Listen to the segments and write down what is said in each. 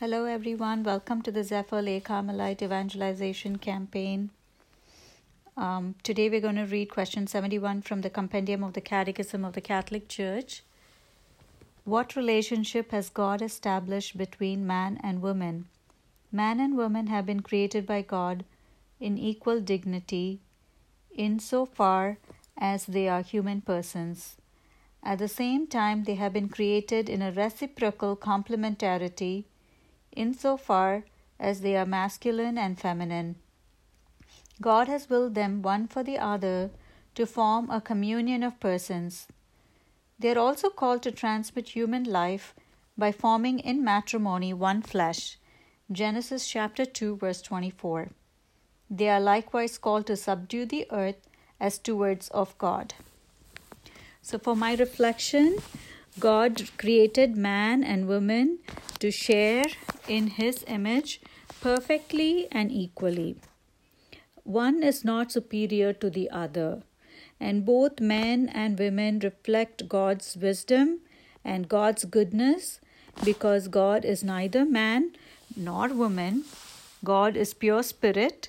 Hello, everyone. Welcome to the Zephyr Lake Carmelite Evangelization Campaign. Um, today, we're going to read question 71 from the Compendium of the Catechism of the Catholic Church. What relationship has God established between man and woman? Man and woman have been created by God in equal dignity insofar as they are human persons. At the same time, they have been created in a reciprocal complementarity insofar as they are masculine and feminine. God has willed them one for the other to form a communion of persons. They are also called to transmit human life by forming in matrimony one flesh. Genesis chapter 2 verse 24. They are likewise called to subdue the earth as stewards of God. So for my reflection, God created man and woman to share in his image perfectly and equally. One is not superior to the other, and both men and women reflect God's wisdom and God's goodness because God is neither man nor woman. God is pure spirit,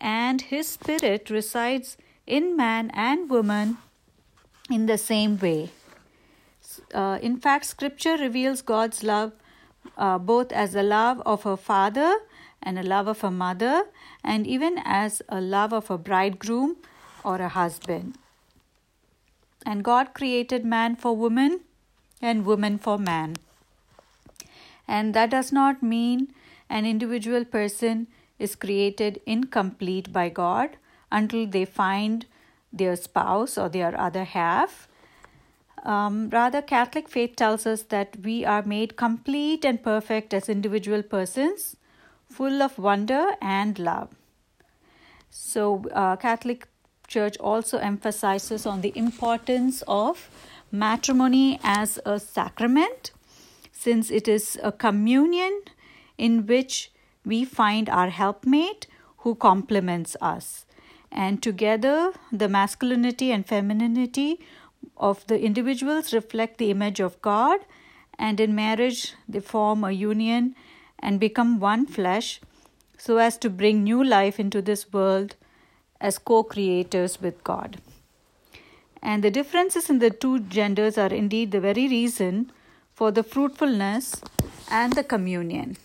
and his spirit resides in man and woman in the same way. Uh, in fact, scripture reveals God's love uh, both as a love of a father and a love of a mother, and even as a love of a bridegroom or a husband. And God created man for woman and woman for man. And that does not mean an individual person is created incomplete by God until they find their spouse or their other half. Um, rather, Catholic faith tells us that we are made complete and perfect as individual persons, full of wonder and love. So, uh, Catholic Church also emphasizes on the importance of matrimony as a sacrament, since it is a communion in which we find our helpmate who complements us. And together, the masculinity and femininity of the individuals reflect the image of God, and in marriage they form a union and become one flesh so as to bring new life into this world as co creators with God. And the differences in the two genders are indeed the very reason for the fruitfulness and the communion.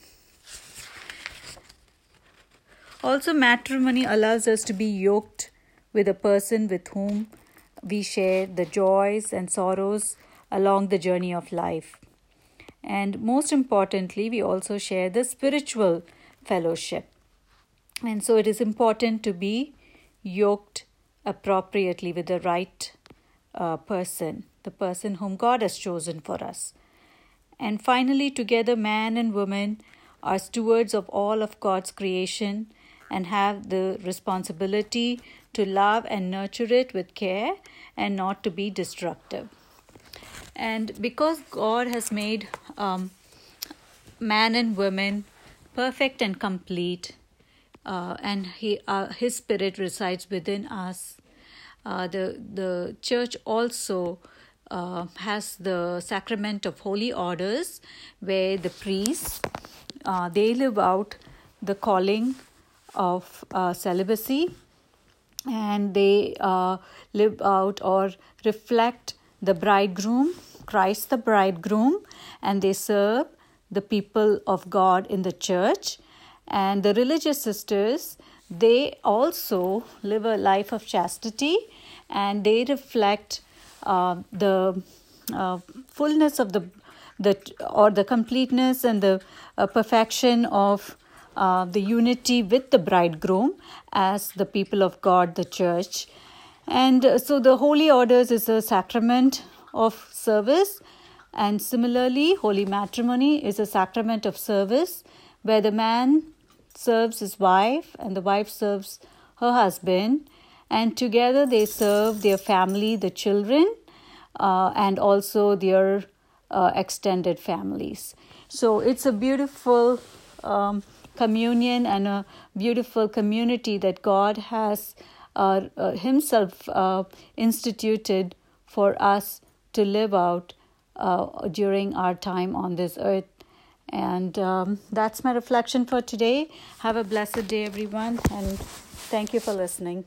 Also, matrimony allows us to be yoked with a person with whom we share the joys and sorrows along the journey of life. And most importantly, we also share the spiritual fellowship. And so it is important to be yoked appropriately with the right uh, person, the person whom God has chosen for us. And finally, together, man and woman are stewards of all of God's creation and have the responsibility to love and nurture it with care and not to be destructive. And because God has made um, man and woman perfect and complete, uh, and he, uh, His Spirit resides within us, uh, the the Church also uh, has the sacrament of holy orders, where the priests uh, they live out the calling of uh, celibacy and they uh, live out or reflect the bridegroom, Christ the bridegroom, and they serve the people of God in the church. And the religious sisters, they also live a life of chastity and they reflect uh, the uh, fullness of the the or the completeness and the uh, perfection of uh, the unity with the bridegroom as the people of God, the church. And uh, so the holy orders is a sacrament of service, and similarly, holy matrimony is a sacrament of service where the man serves his wife and the wife serves her husband, and together they serve their family, the children, uh, and also their uh, extended families. So it's a beautiful um, communion and a beautiful community that God has uh, uh, Himself uh, instituted for us to live out uh, during our time on this earth. And um, that's my reflection for today. Have a blessed day, everyone, and thank you for listening.